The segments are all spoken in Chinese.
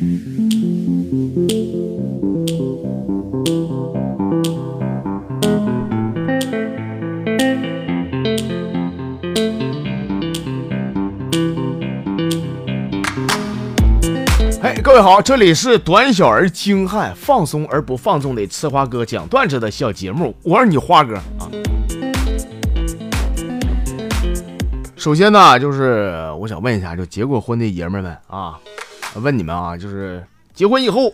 嘿，各位好，这里是短小而精悍、放松而不放纵的吃花哥讲段子的小节目，我是你花哥啊。首先呢，就是我想问一下，就结过婚的爷们们啊，问你们啊，就是结婚以后，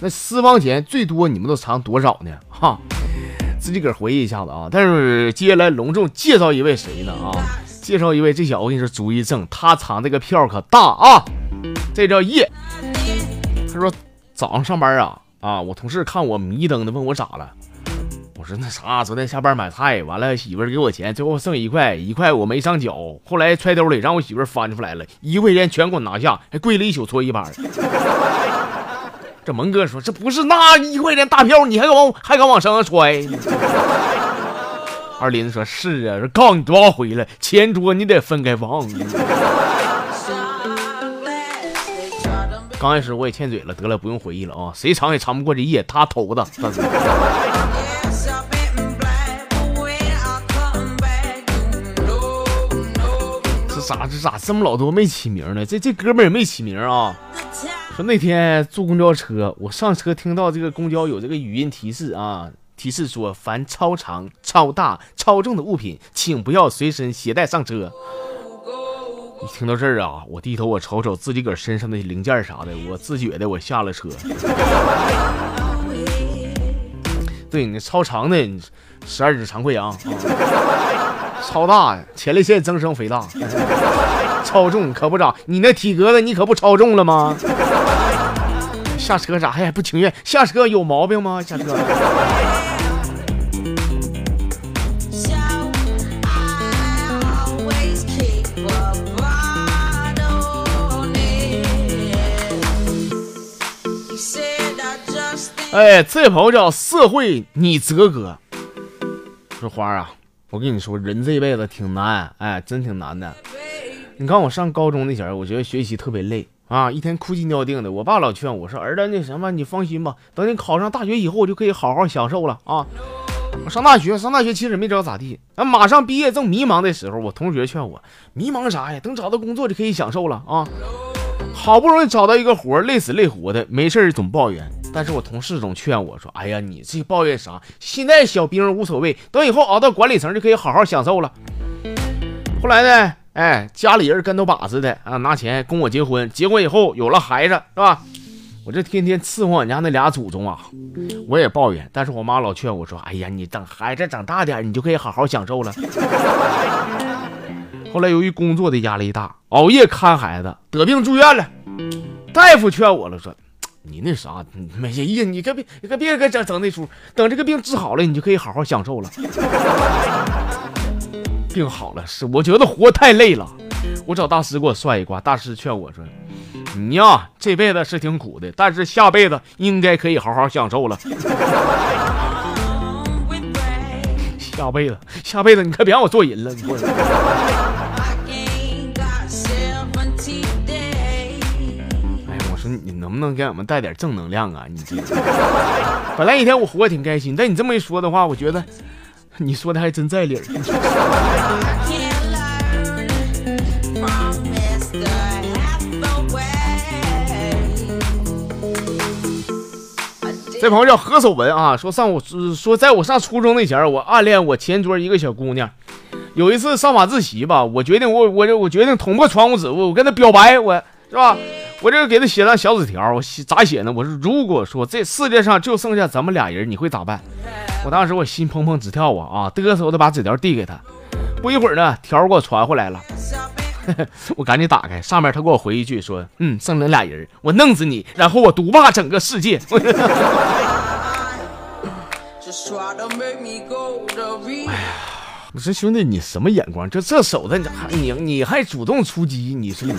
那私房钱最多你们都藏多少呢？哈，自己个儿回忆一下子啊。但是接下来隆重介绍一位谁呢？啊，介绍一位，这小子我跟你说主意正，他藏这个票可大啊。这叫叶。他说早上上班啊啊，我同事看我迷瞪的，问我咋了。我说那啥，昨天下班买菜，完了媳妇儿给我钱，最后剩一块，一块我没上缴，后来揣兜里让我媳妇翻出来了，一块钱全给我拿下，还跪了一宿搓衣板。这蒙哥说这不是那一块钱大票，你还敢往还敢往身上揣？二林子说是啊，说告诉你多少回了，钱多你得分开放。刚开始我也欠嘴了，得了，不用回忆了啊，谁藏也藏不过这夜，他偷的。咋这咋这么老多没起名呢？这这哥们也没起名啊。说那天坐公交车，我上车听到这个公交有这个语音提示啊，提示说凡超长、超大、超重的物品，请不要随身携带上车。一听到这儿啊，我低头我瞅瞅自己个身上的零件啥的，我自觉的我下了车。对你超长的十二指肠溃疡，超大呀前列腺增生肥大，超重可不咋，你那体格子你可不超重了吗？下车咋还不情愿？下车有毛病吗？下车。哎，这朋友叫社会你泽哥，说花啊，我跟你说，人这辈子挺难，哎，真挺难的。你看我上高中那前儿，我觉得学习特别累啊，一天哭鸡尿腚的。我爸老劝我说，儿子，那什么，你放心吧，等你考上大学以后，我就可以好好享受了啊。我上大学，上大学其实没知道咋地，啊，马上毕业正迷茫的时候，我同学劝我，迷茫啥呀？等找到工作就可以享受了啊。好不容易找到一个活，累死累活的，没事总抱怨。但是我同事总劝我说：“哎呀，你这抱怨啥？现在小兵无所谓，等以后熬到管理层就可以好好享受了。”后来呢，哎，家里人跟头把似的啊，拿钱供我结婚。结婚以后有了孩子，是吧？我这天天伺候俺家那俩祖宗啊，我也抱怨。但是我妈老劝我说：“哎呀，你等孩子长大点，你就可以好好享受了。”后来由于工作的压力大，熬夜看孩子，得病住院了。大夫劝我了，说。你那啥，没意思，你可别，你可别搁整整那出。等这个病治好了，你就可以好好享受了。病好了，是我觉得活太累了。我找大师给我算一卦，大师劝我说：“你呀，这辈子是挺苦的，但是下辈子应该可以好好享受了。”下辈子，下辈子你可别让我做人了，你能不能给我们带点正能量啊？你这本来一天我活得挺开心，但你这么一说的话，我觉得你说的还真在理儿。这朋友叫何守文啊，说上我说在我上初中那前我暗恋我前桌一个小姑娘。有一次上晚自习吧，我决定我我我决定捅破窗户纸，我我跟她表白，我是吧？我这给他写张小纸条，我写咋写呢？我说如果说这世界上就剩下咱们俩人，你会咋办？我当时我心砰砰直跳啊啊！嘚瑟的把纸条递给他，不一会儿呢，条给我传回来了，我赶紧打开，上面他给我回一句说：“嗯，剩咱俩人，我弄死你，然后我独霸整个世界。”哎呀，我说兄弟，你什么眼光？就这手的，你还你你还主动出击，你说你？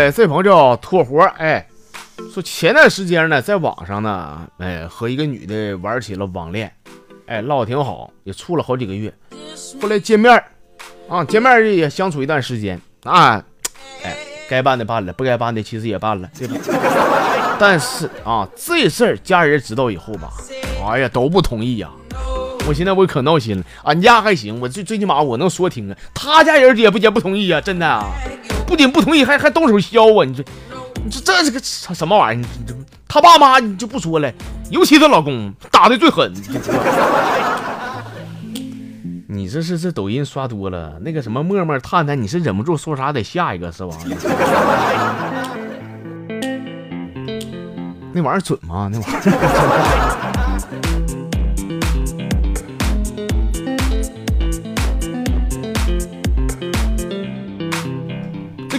哎，这朋友叫托活，哎，说前段时间呢，在网上呢，哎，和一个女的玩起了网恋，哎，唠的挺好，也处了好几个月。后来见面啊，见面也相处一段时间啊，哎，该办的办了，不该办的其实也办了，对吧？但是啊，这事儿家人知道以后吧，哎呀，都不同意呀。我现在我可闹心了，俺家还行，我最最起码我能说听啊，他家人也不也不同意啊，真的啊，不仅不同意，还还动手削啊！你说，你说这是个什么玩意儿？你这他爸妈你就不说了，尤其他老公打的最狠。你这是这抖音刷多了，那个什么陌陌探探，你是忍不住说啥得下一个是吧？那玩意儿准吗？那玩意儿？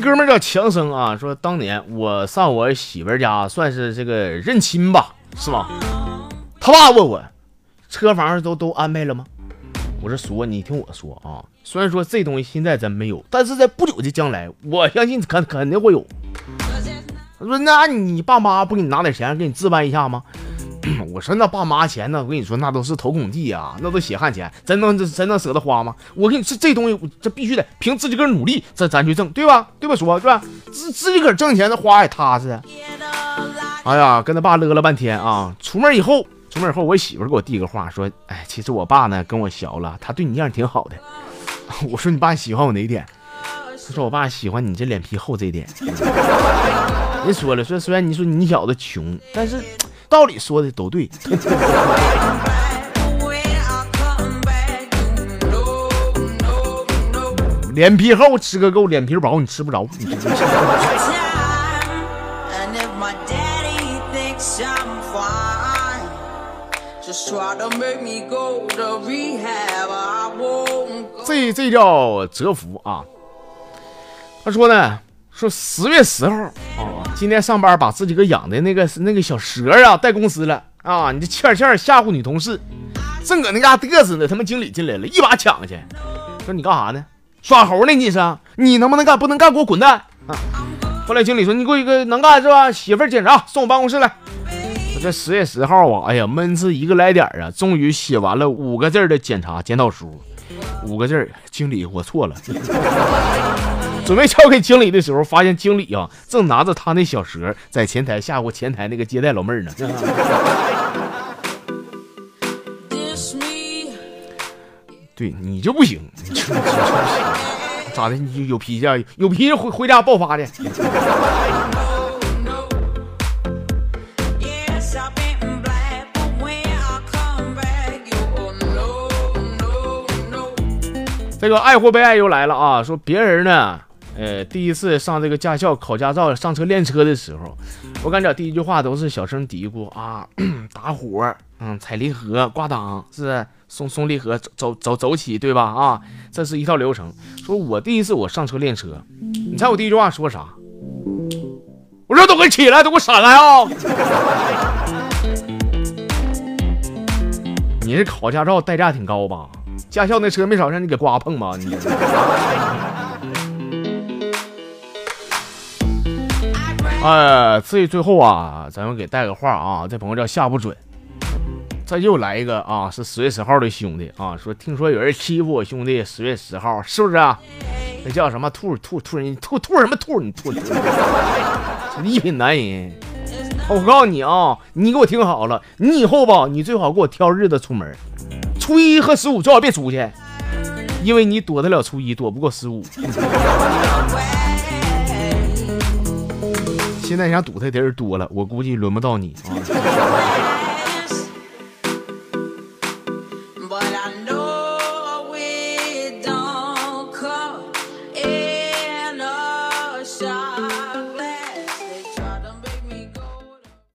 哥们叫强生啊，说当年我上我媳妇家算是这个认亲吧，是吧？他爸问我，车房都都安排了吗？我说叔，你听我说啊，虽然说这东西现在咱没有，但是在不久的将来，我相信肯肯定会有。他说，那你爸妈不给你拿点钱给你置办一下吗？我说那爸妈钱呢？我跟你说，那都是投工地啊，那都血汗钱，真能真能舍得花吗？我跟你说，这东西这必须得凭自己个努力，这咱去挣，对吧？对吧？说是吧？自自己个挣钱，那花也踏实。哎呀，跟他爸乐了半天啊！出门以后，出门以后，我媳妇给我递个话，说：“哎，其实我爸呢跟我学了，他对你样挺好的。”我说：“你爸喜欢我哪点？”他说：“我爸喜欢你这脸皮厚这点。”人说了，说虽然你说你小子穷，但是。道理说的都对，脸皮厚吃个够，脸皮薄你吃不着。这这叫折服啊！他说呢。说十月十号啊，今天上班把自己个养的那个那个小蛇啊带公司了啊！你这欠欠吓唬女同事，正搁那嘎嘚瑟呢，他们经理进来了，一把抢去，说你干啥呢？耍猴呢你是？你能不能干？不能干，给我滚蛋啊！后来经理说你给我一个能干是吧？媳妇儿检查送我办公室来。我这十月十号啊，哎呀，闷字一个来点啊，终于写完了五个字的检查检讨书，五个字经理我错了。准备交给经理的时候，发现经理啊正拿着他那小蛇在前台吓唬前台那个接待老妹儿呢。对你就不行，咋的？你有脾气？啊？有脾气回回家爆发去。这个爱或被爱又来了啊！说别人呢。呃，第一次上这个驾校考驾照、上车练车的时候，我感觉第一句话都是小声嘀咕啊，打火，嗯，踩离合、挂档，是松松离合，走走走起，对吧？啊，这是一套流程。说我第一次我上车练车，你猜我第一句话说啥？我说都给起来，都给我闪开啊！你这考驾照代价挺高吧？驾校那车没少让你给刮碰吧？你。哎，这最后啊，咱们给带个话啊，这朋友叫下不准，这又来一个啊，是十月十号的兄弟啊，说听说有人欺负我兄弟，十月十号是不是啊？那叫什么兔兔兔人兔兔什么兔？你兔兔，一品男人。我告诉你啊，你给我听好了，你以后吧，你最好给我挑日子出门，初一和十五最好别出去，因为你躲得了初一，躲不过十五。现在想堵他的人多了，我估计轮不到你啊。